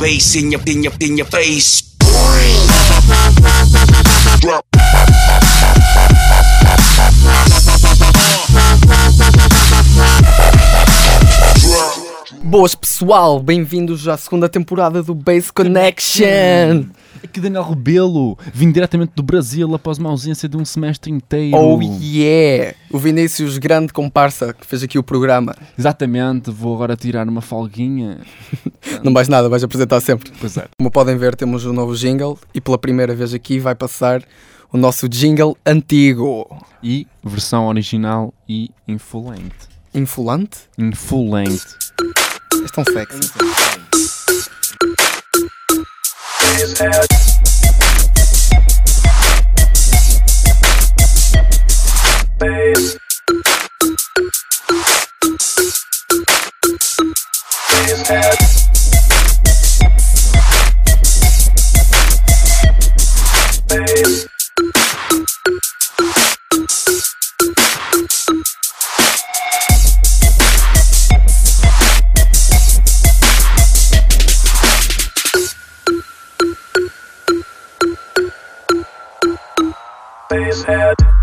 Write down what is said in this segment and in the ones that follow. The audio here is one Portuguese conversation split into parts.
bass in your in your in your face. Drop. Boas pessoal, bem-vindos à segunda temporada do Bass Connection. Aqui Daniel Rebelo, vim diretamente do Brasil após uma ausência de um semestre inteiro. Oh yeah! O Vinícius, grande comparsa, que fez aqui o programa. Exatamente, vou agora tirar uma folguinha. Não vais nada, vais apresentar sempre. Pois é. Como podem ver, temos um novo jingle e pela primeira vez aqui vai passar o nosso jingle antigo. E versão original e length. Infulante? Length. És tão sexy. Bass. Basehead.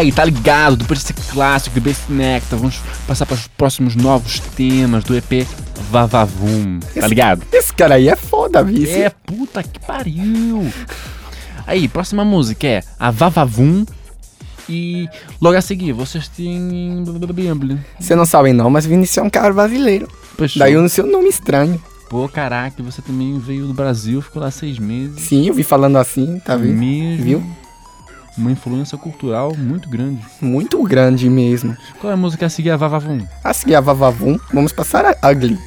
Aí, tá ligado? Depois desse clássico de Bass Nectar, vamos passar para os próximos novos temas do EP Vavavum. Tá ligado? Esse cara aí é foda, vice. É, puta que pariu. Aí, próxima música é a Vavavum. E logo a seguir, vocês têm. Você não sabe não, mas Vinícius é um cara brasileiro. Pois Daí o seu nome estranho. Pô, caraca, você também veio do Brasil, ficou lá seis meses. Sim, eu vi falando assim, tá vendo? Mesmo. Viu? Uma influência cultural muito grande. Muito grande mesmo. Qual é a música a seguir? A Vavavum. A seguir a Vavavum, vamos passar a Ugly.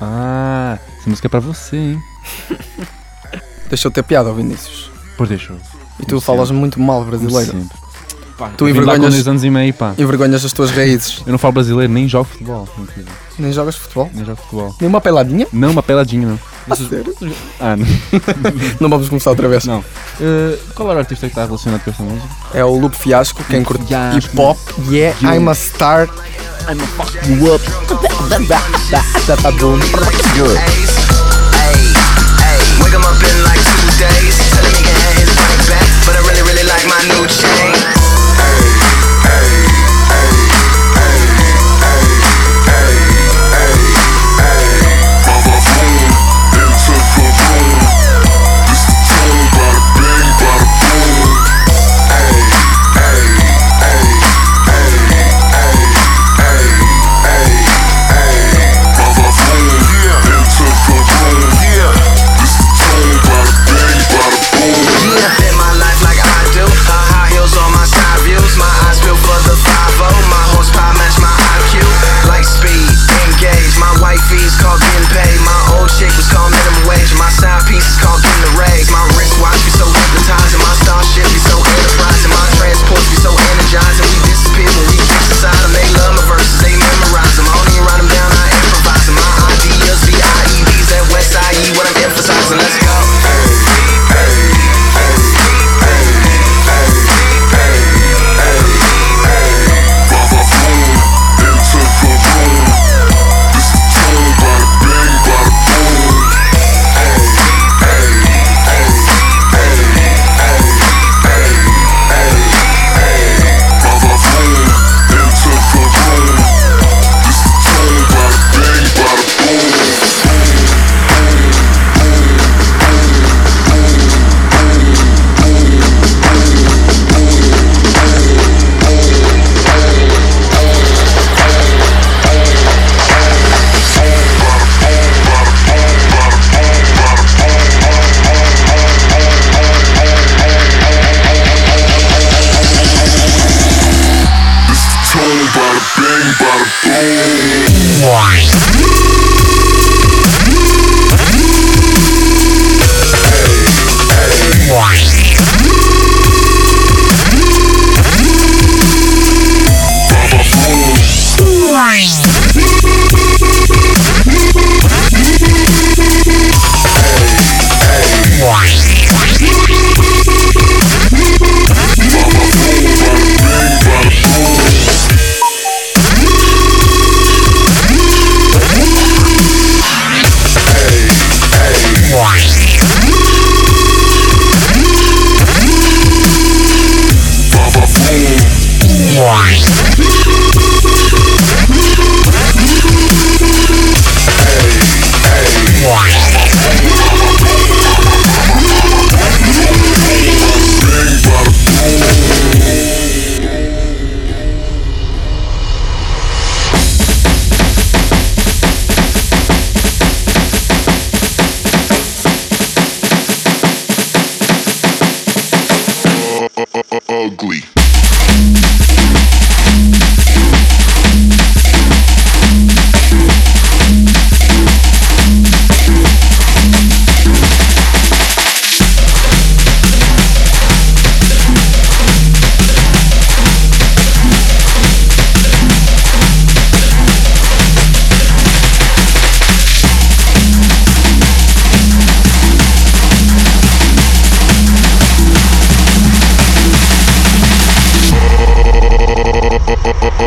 Ah, essa música é pra você, hein? Deixa eu ter piada, Vinícius. Por deixou. E tu falas muito mal brasileiro. Sempre. Pá, Tu lá com envergonhas- dois anos e meio, pá. Envergonhas as tuas raízes. Eu não falo brasileiro, nem jogo futebol. inclusive. Nem jogas futebol. Nem jogo futebol. Nenhuma peladinha? Não, uma peladinha, não. A sério? Ah, não. Não vamos começar outra vez. não. Eh, qual era o artista que está relacionado com esta música? É o Loop Fiasco, quem curte hip hop. Yeah, You. I'm a star. I'm a fuck you up. Wake him up in like two days. Tell him he can have his money back. But I really, really like my new chain.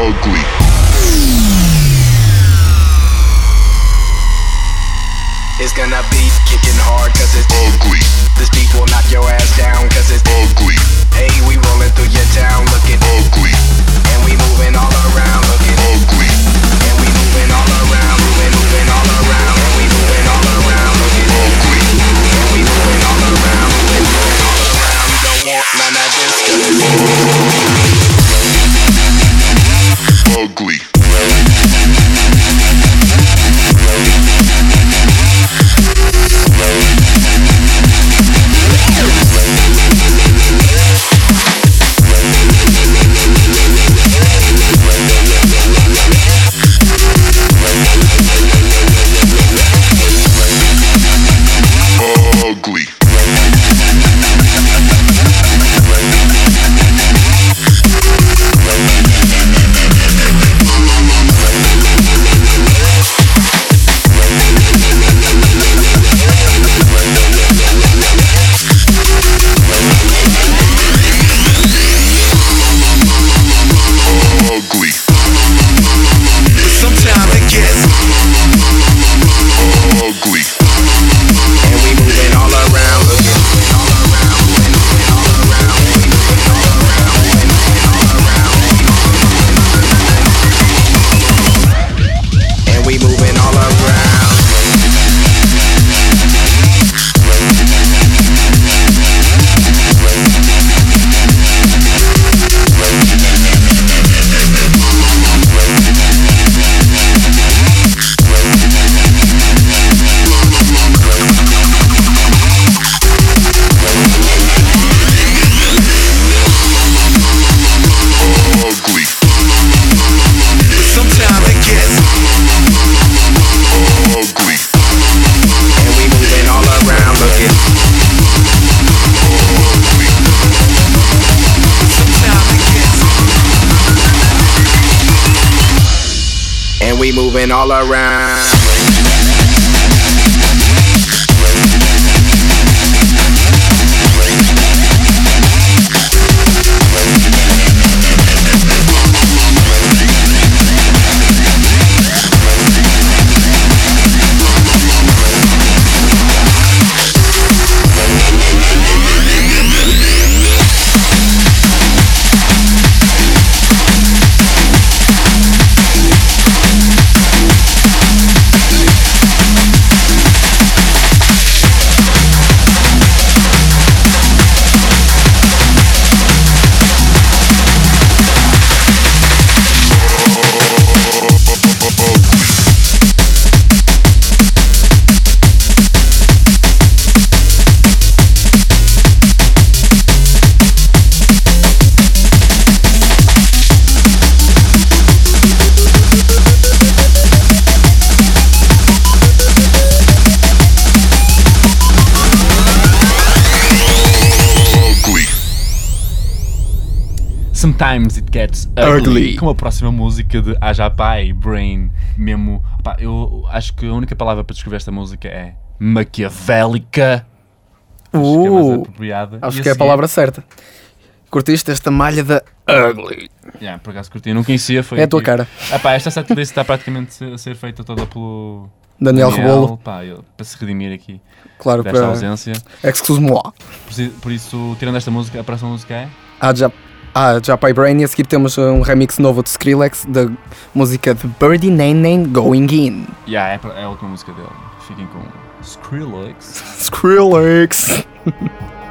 It's gonna be kicking hard cause it's Ugly. This beat will knock your ass down cause it's Ugly. Hey, we rolling through your town looking ugly, and we moving all around looking ugly, and we moving all around, moving, moving all around, and we moving all around looking ugly, and we moving all around, moving, moving all around. We don't want none of this 'cause ugly, all around. Sometimes It Gets Ugly. Com a próxima música de Ajapai, Brain, mesmo. Pá, eu acho que a única palavra para descrever esta música é maquiavélica. Acho que é mais Uh, apropriada. acho E que é a seguir- palavra certa. Curtiste esta malha da Ugly? Yeah, por acaso curti, eu não conhecia. Foi É a tua cara. Ah, pá, esta setlist está praticamente a ser feita toda pelo Daniel Rebolo, pá, ele- para se redimir aqui claro, desta para ausência. Excuse-moi. Por, si- por isso, tirando esta música, a próxima música é. Ah, já, ah, já Pai Brain e a seguir temos um remix novo de Skrillex da música de Birdie Name Name Going In. Yeah, é, é a última música dele. Fiquem com Skrillex. Skrillex!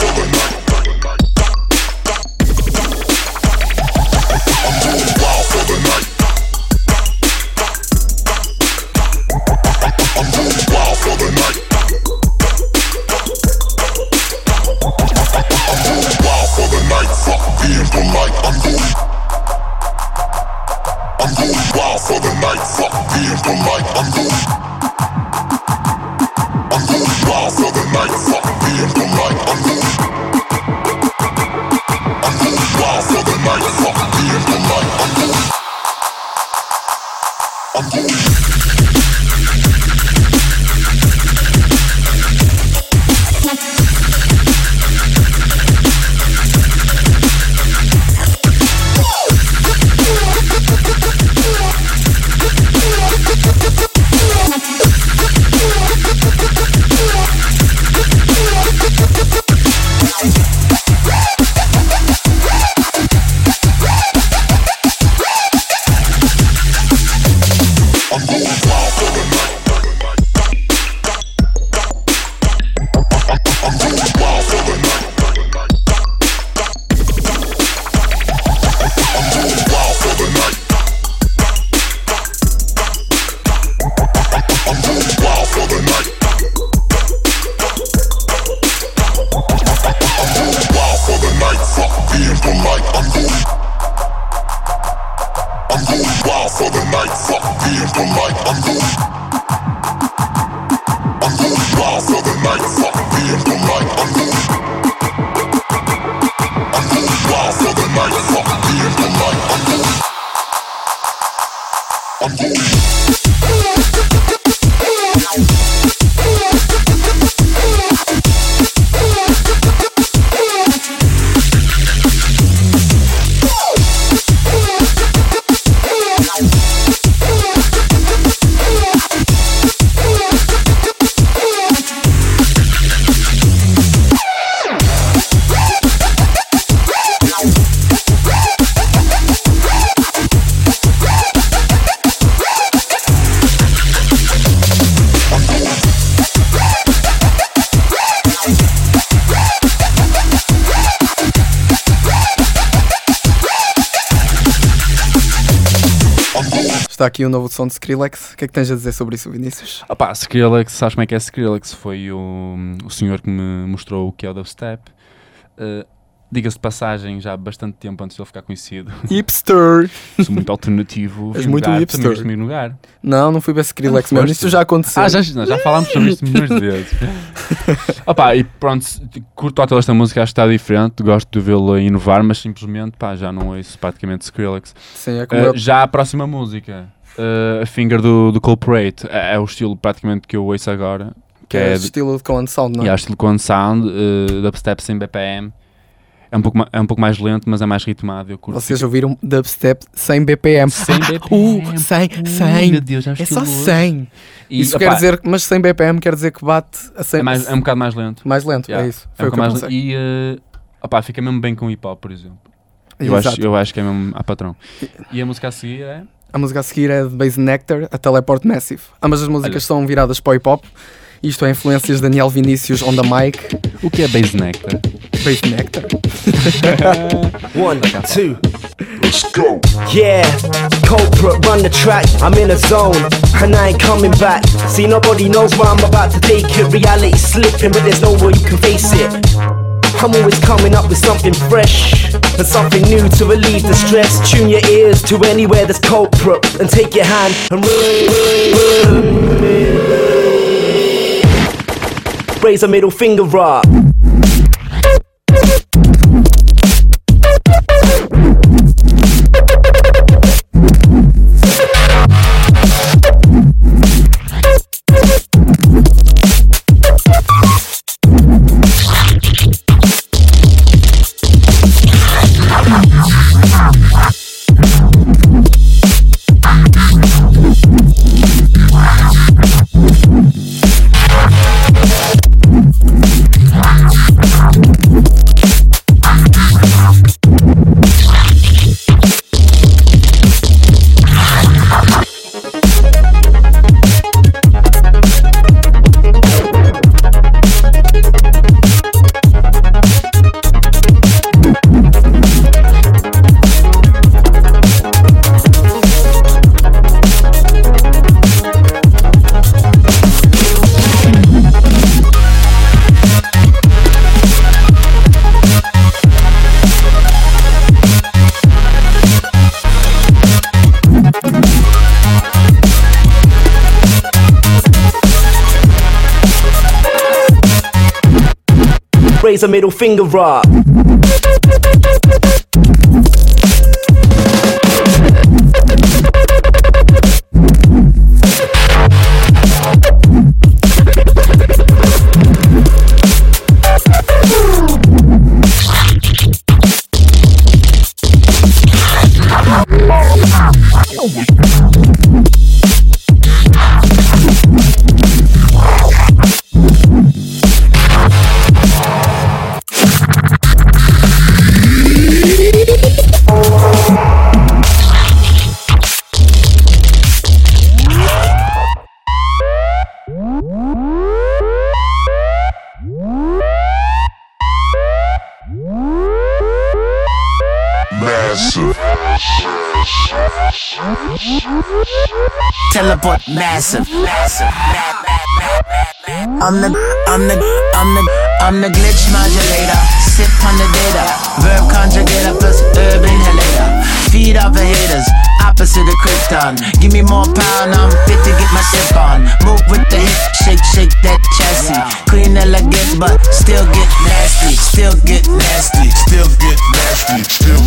going motherfucker. Está aqui o novo som de Skrillex. O que é que tens a dizer sobre isso, Vinícius? Opá, Skrillex, sabes como é que é Skrillex? Foi o, o senhor que me mostrou o que é o dubstep. Uh, Diga-se de passagem, já há bastante tempo antes de ele ficar conhecido. Hipster! Sou muito alternativo. És muito lugar, hipster. também no lugar. Não, não fui ver Skrillex, mesmo. Isso já aconteceu. Ah, já, não, já falámos sobre isto milhões de vezes. Opa, e pronto, curto toda esta música, acho que está diferente, gosto de vê-lo a inovar, mas simplesmente, pá, já não ouço praticamente Skrillex. Sim, é como Uh, eu. já a próxima música, uh, a Finger do, do Culprate, é, é o estilo praticamente que eu ouço agora, que É é, estilo de Command Sound, não e é? há estilo com sound, uh, dubstep sem BPM. É um, pouco, é um pouco mais lento, mas é mais ritmado. Eu curto. Vocês ouviram dubstep sem BPM. Sem Ah, BPM. Uh, 100, Ui, 100. meu Deus, já É só estiloso. 100. E, Isso opá, quer dizer, mas sem BPM quer dizer que bate a 100. é, mais, é um bocado mais lento. mais lento, Yeah. é isso. É Foi um o que eu bocado mais lento. E uh, opá, fica mesmo bem com hip hop, por exemplo. Eu acho, eu acho que é mesmo a patrão. E a música a seguir é. A música a seguir é de Base Nectar, a Teleport Massive. Ambas as músicas Olha. são viradas para o hip hop. Isto é influências de Daniel Vinícius on the mic. O que é Base Nectar? Base Nectar. One, two, Let's go. yeah. Culprit, run the track. I'm in a zone, and I ain't coming back. See, nobody knows where I'm about to take it. Reality slipping, but there's no way you can face it. I'm always coming up with something fresh and something new to relieve the stress. Tune your ears to anywhere there's culprit and take your hand and raise a middle finger up. A middle finger up. nasty, still get nasty, still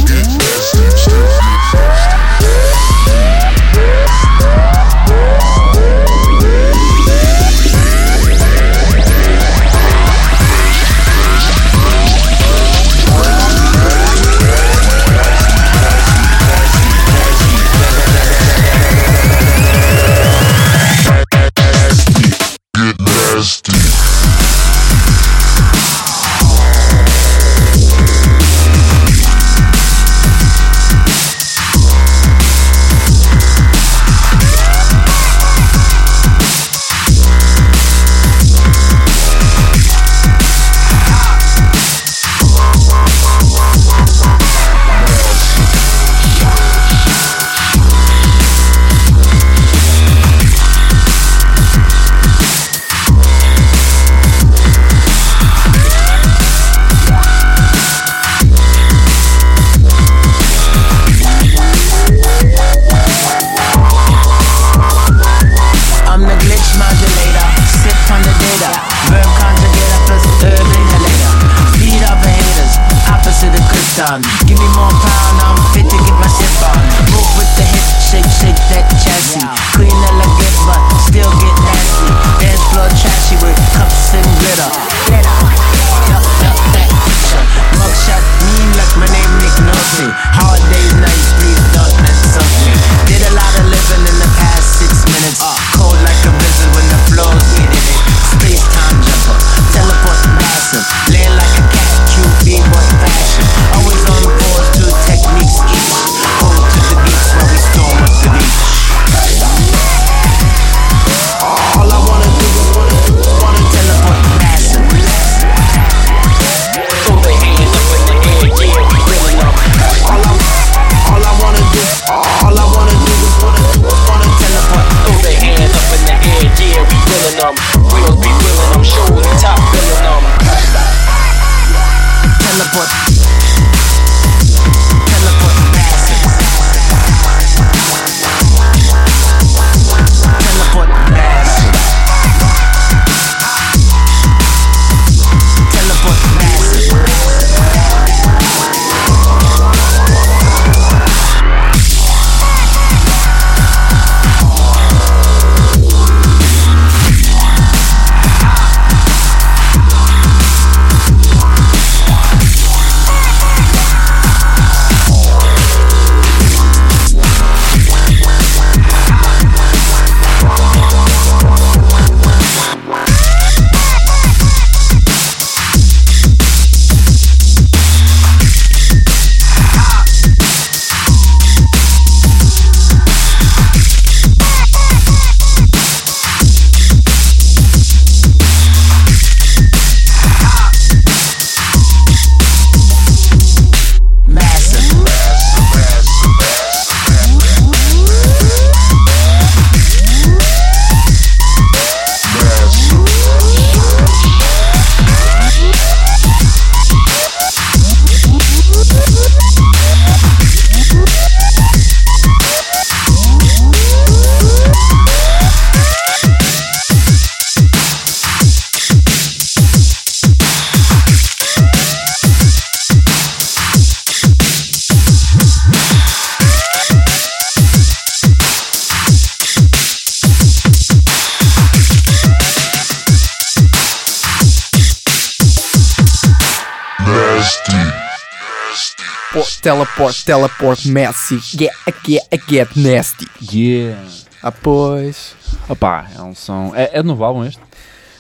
teleport, teleport, Messi. Get, get, get nasty. Yeah. Ah, pois. Opá, é um som. É, é novo álbum este?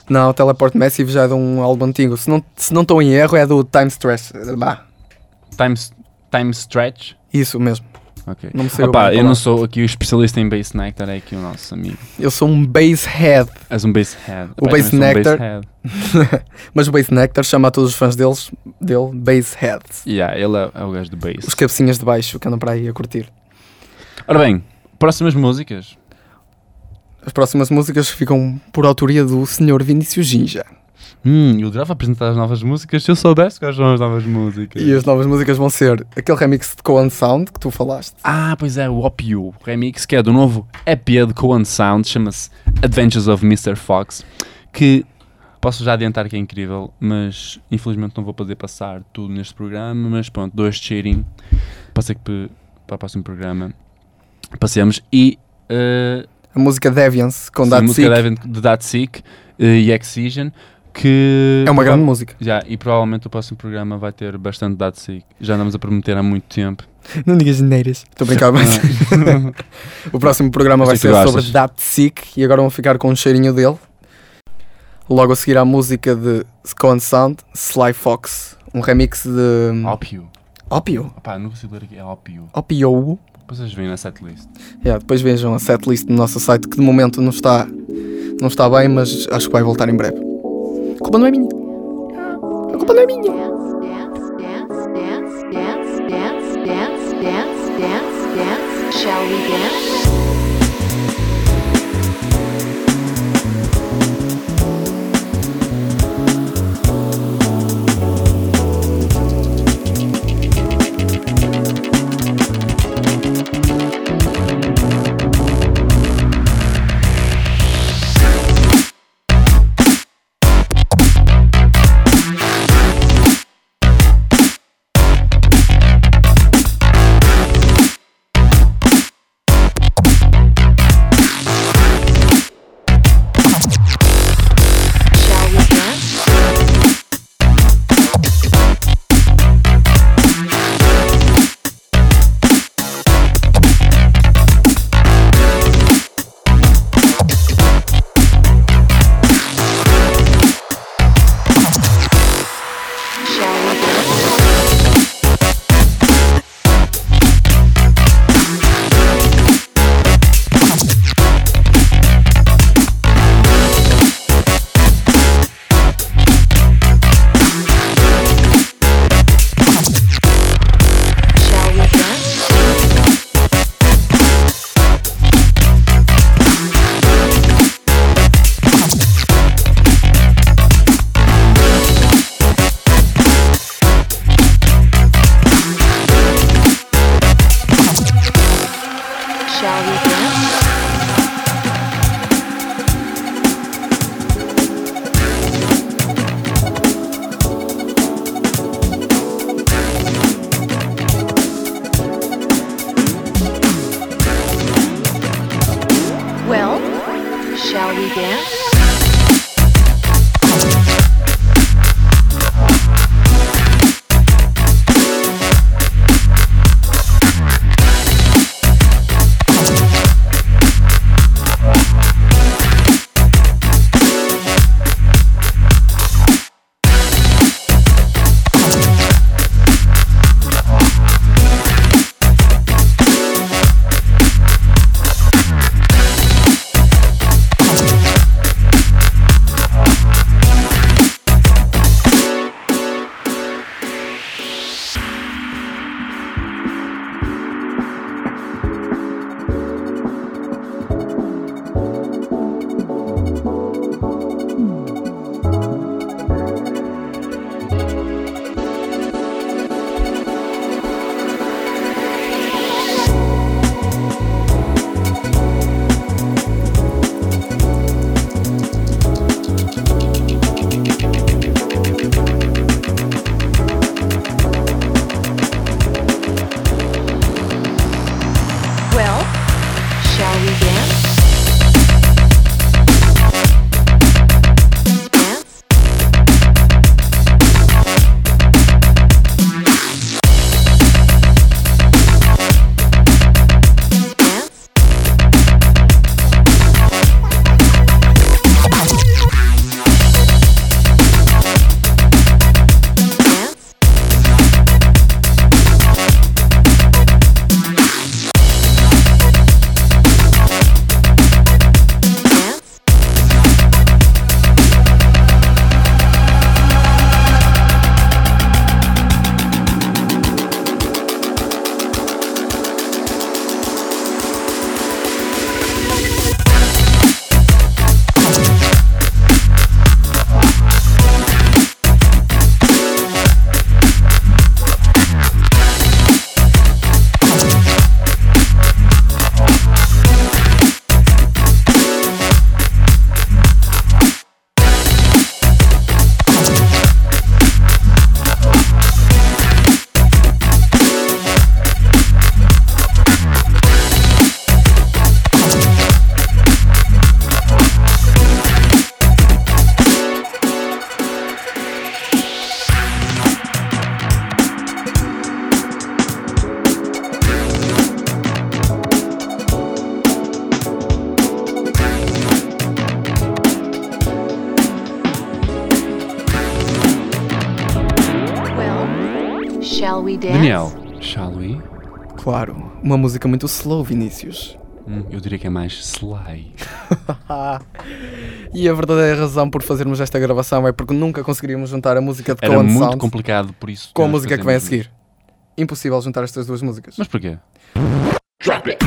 Não, o Teleport Massive já é de um álbum antigo. Se não se não estou em erro, é do Time Stress. Bah, Time, time Stretch? isso mesmo. Ok. Não sei bem eu não sou aqui o especialista em Bass Nectar, é aqui o nosso amigo. Eu sou um Bass Head. És um Bass Head. O eu Bass um Nectar. Head. Mas o Bass Nectar chama a todos os fãs deles, dele Bass Heads. Yeah, ele é, é o gajo do Os Bass. cabecinhas de baixo que andam para aí a curtir. Ora bem, próximas músicas. As próximas músicas ficam por autoria do Sr. Vinícius Ginja. Hum, eu adorava apresentar as novas músicas se eu soubesse quais são as novas músicas. E as novas músicas vão ser aquele remix de Coan Sound que tu falaste. Ah, pois é, o Opio remix, que é do novo EP de Cohen Sound, chama-se Adventures of Mr. Fox, que posso já adiantar que é incrível, mas infelizmente não vou poder passar tudo neste programa, mas pronto, dou este cheirinho, passei que para o próximo programa passemos e eh, A música Deviance com sim, a música Sick de That Sick eh, e Excision, que é uma grande música. já, e provavelmente o próximo programa vai ter bastante That Sick, já andamos a prometer há muito tempo. Não digas geneiras. Estou a brincar, mas o próximo programa vai ser sobre Sick e agora vão ficar com um cheirinho dele. Logo a seguir à música de Coan Sound, Sly Fox, um remix de Opio. Opio. Opá, não consigo ler aqui, é Opio. Opio. Depois vocês veem na setlist. Yeah, depois vejam a setlist no nosso site que de momento não está, não está bem, mas acho que vai voltar em breve. Culpa não é minha. A culpa. Shall we dance? Daniel, shall we? Claro, uma música muito slow, Vinícius. Hum, eu diria que é mais sly. E a verdadeira razão por fazermos esta gravação é porque nunca conseguiríamos juntar a música de Era Cohen muito Sound complicado, por isso. com a música que vem a fazemos seguir. Impossível juntar estas duas músicas. Mas porquê? Drop it.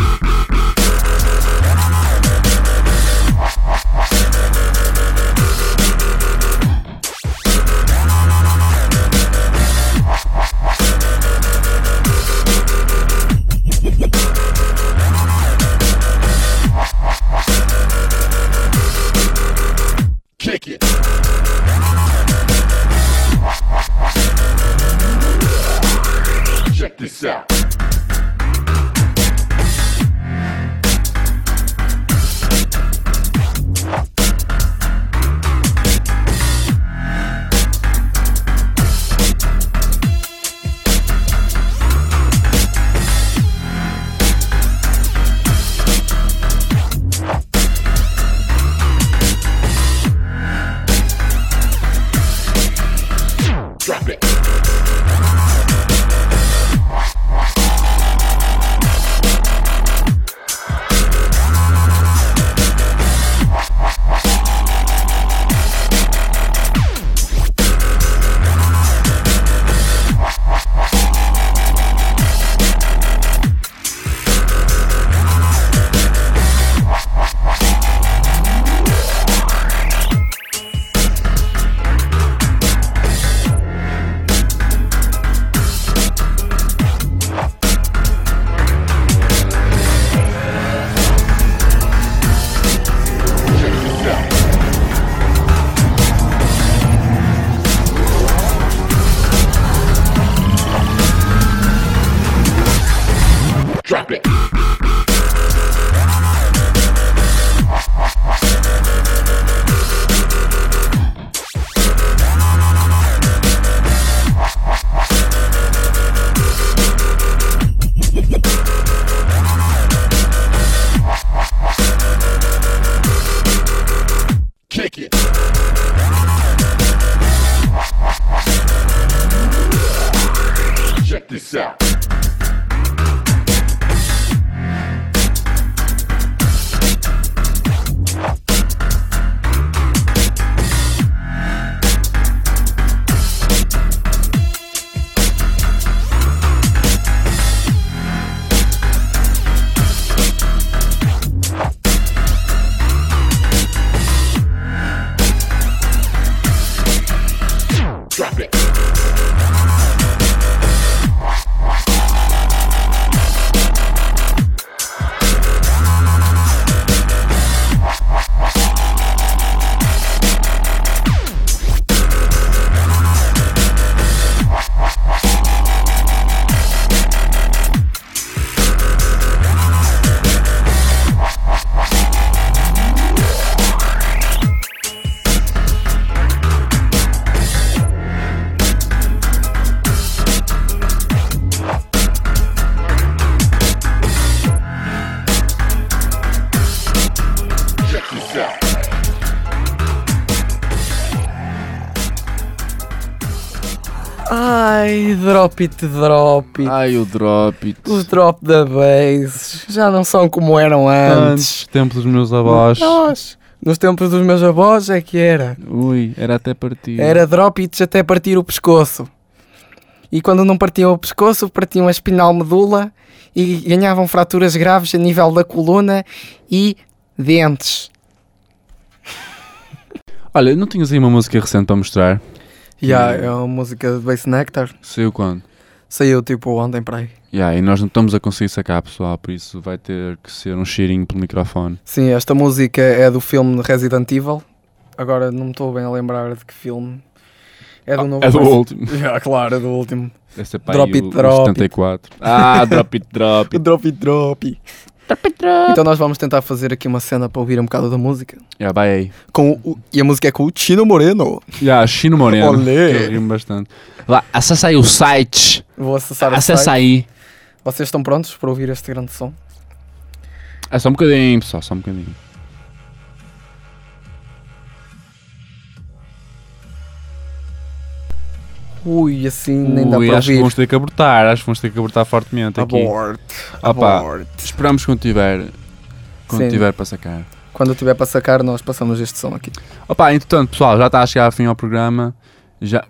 Drop it, drop it. Ai, o drop it. Os drop da bass já não são como eram antes. Antes, tempo dos meus avós. Nós, nos tempos dos meus avós é que era. Ui, era até partir. Era drop it até partir o pescoço. E quando não partiam o pescoço, partiam a espinal medula e ganhavam fraturas graves a nível da coluna e dentes. Olha, não tinhas aí uma música recente para mostrar? Yeah, é uma música de Bass Nectar. Saiu quando? Saiu tipo ontem para aí. Yeah, e nós não estamos a conseguir sacar, pessoal, por isso vai ter que ser um cheirinho pelo microfone. Sim, esta música é do filme Resident Evil. Agora não me estou bem a lembrar de que filme. É do novo. É do último. Yeah, claro, é do último. Deve ser para Drop aí it, o- o drop it. 74. Ah, drop it, drop it. Drop it, drop. Então nós vamos tentar fazer aqui uma cena para ouvir um bocado da música. Yeah, vai aí. Com o- e a música é com o Chino Moreno. Yeah, Chino Moreno. Que eu rimo bastante. Lá, acessa aí o site. Vou acessar o Acessa site. aí. Vocês estão prontos para ouvir este grande som? É só um bocadinho, pessoal, só um bocadinho. Ui, assim nem dá Ui, para acho que vamos ter que abortar, acho que vamos ter que abortar fortemente aqui. Abort. Opa. Abort. Esperamos quando tiver, quando Sim. tiver para sacar. Quando tiver para sacar, nós passamos este som aqui. Opa, entretanto, pessoal, já está a chegar ao fim ao programa. Já,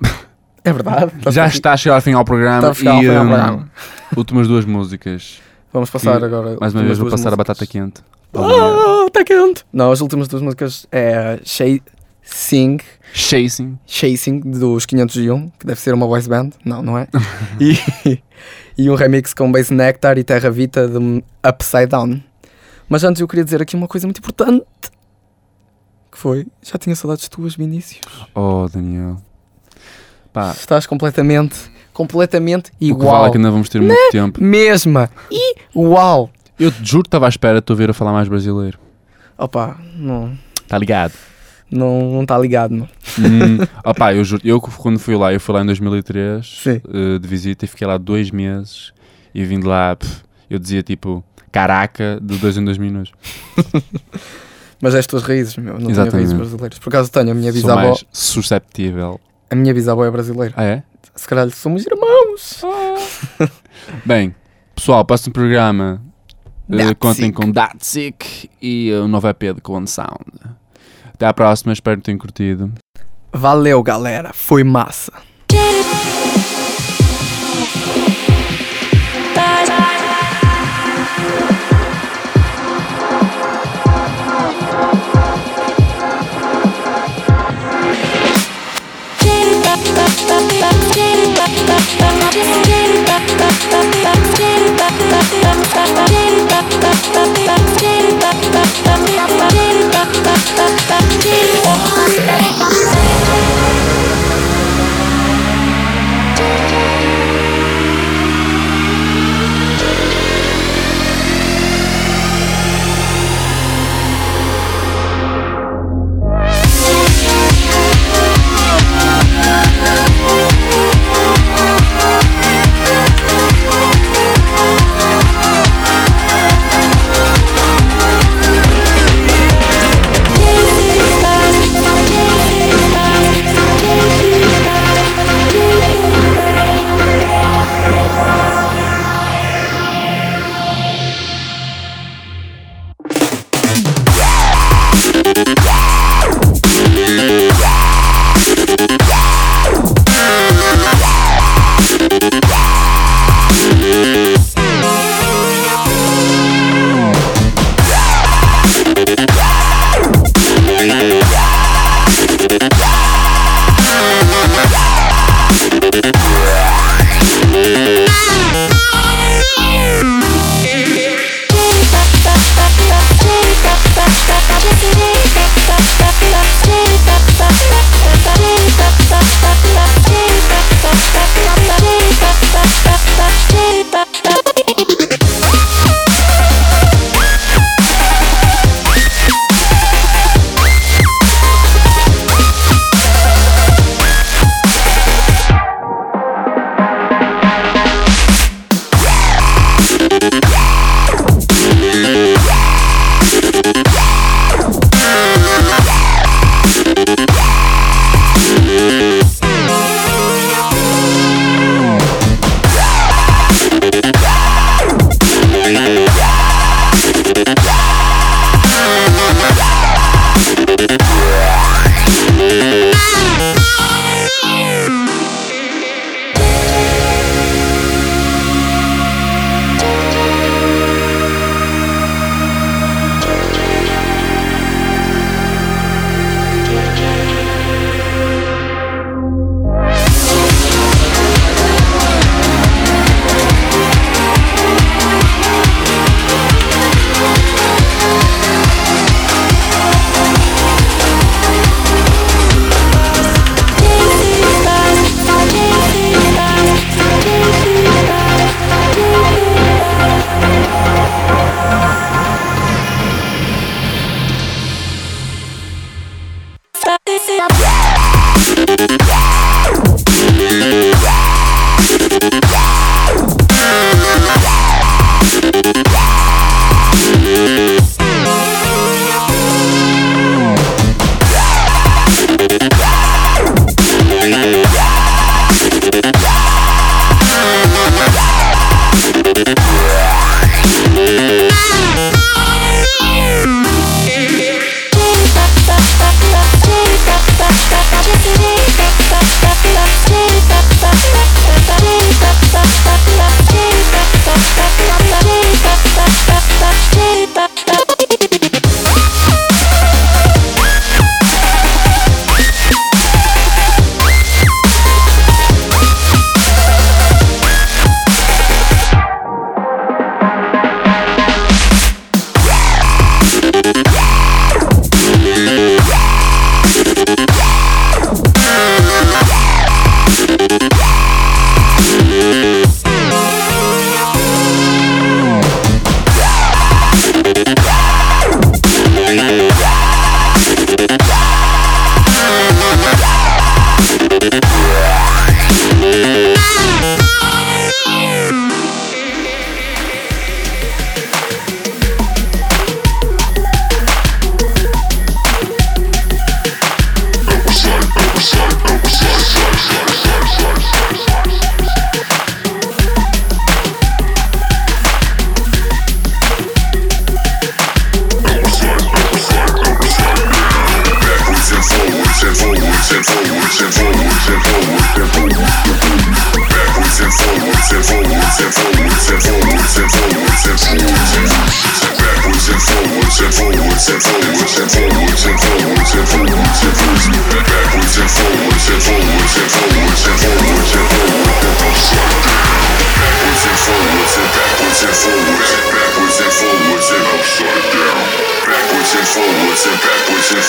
É verdade. já está a chegar ao fim ao programa. Está a e, ao hum, programa. últimas duas músicas. Vamos passar que, agora. Mais uma vez vou passar a músicas. batata quente. Ah, está quente! Não, as últimas duas músicas é Chasing, Chasing. Chasing dos 501, que deve ser uma voice band. Não, não é? e, e um remix com Base Nectar e Terra Vita de Upside Down. Mas antes eu queria dizer aqui uma coisa muito importante. Que foi, já tinha saudades tuas, Vinícius. Oh, Daniel. Pá, Estás completamente, completamente o que vale igual. é que ainda vamos ter muito tempo. Mesma. Igual. Eu te juro que estava à espera de te ouvir a falar mais brasileiro. Opa, não Está ligado? Não não está ligado, não. hum, opá, eu juro, eu quando fui lá, eu fui lá em 2003 Sim. eh, de visita e fiquei lá dois meses e vim de lá, pff, eu dizia tipo, caraca, de dois em dois minutos. Mas é as tuas raízes, meu. Não tenho Exatamente. raízes brasileiras. Por acaso tenho, a minha Sou bisavó. mais susceptível. A minha bisavó é brasileira. Ah, é? Se calhar somos irmãos. Bem, pessoal, próximo programa. eh, Datsik. contem com Datsik e o novo EP de Clone Sound. Até à próxima, espero que tenham curtido. Valeu, galera. Foi massa. Thank you. up, up.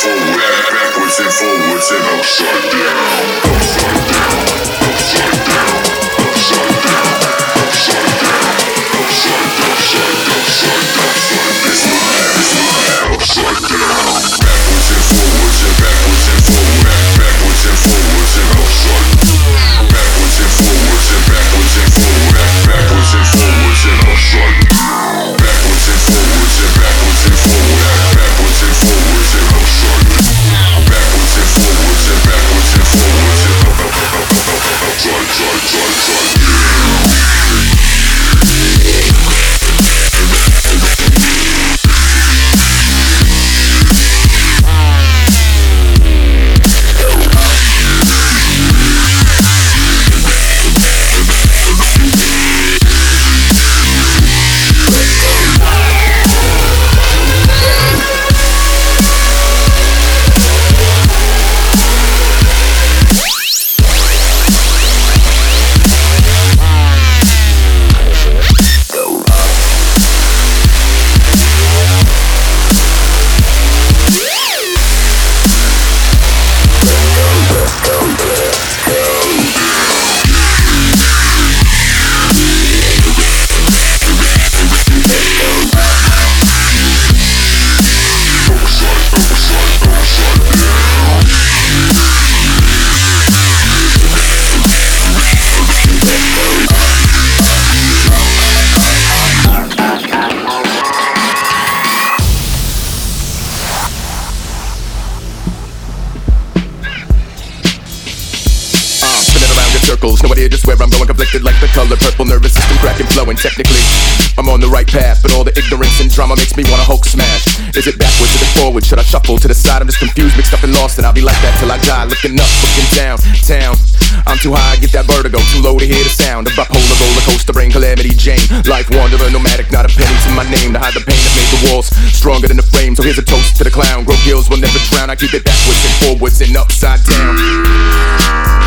Forwards, backwards and forwards and upside down. Upside down. Color purple, nervous system cracking, flowing. Technically, I'm on the right path, but all the ignorance and drama makes me wanna Hulk smash. Is it backwards? or forward? Should I shuffle to the side? I'm just confused, mixed up and lost, and I'll be like that till I die. Looking up, looking down, town. I'm too high, I get that vertigo. Too low to hear the sound of bipolar roller coaster brain calamity Jane. Life wanderer, nomadic, not a penny to my name to hide the pain that made the walls stronger than the frame. So here's a toast to the clown. Grow gills will never drown. I keep it backwards and forwards and upside down.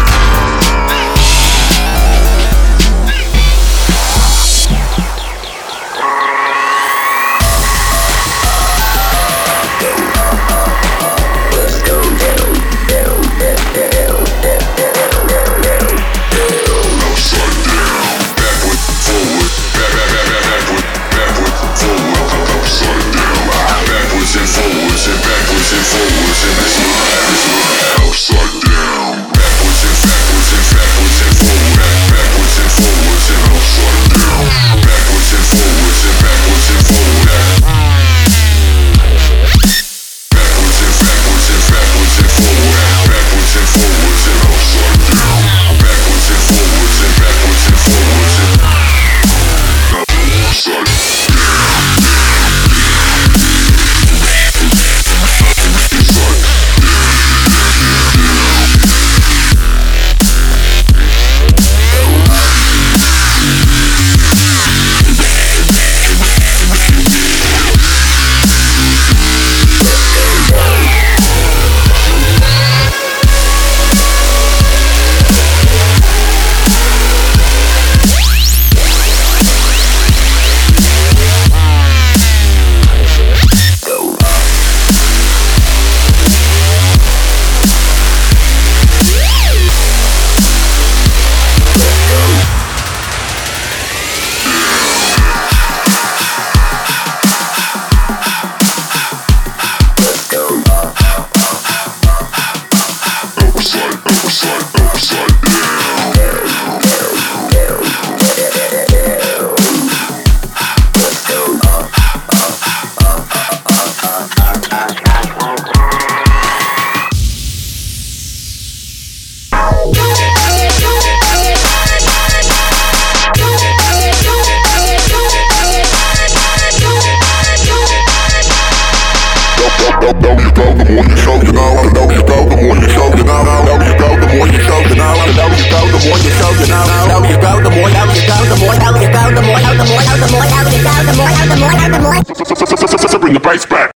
Listen, listen.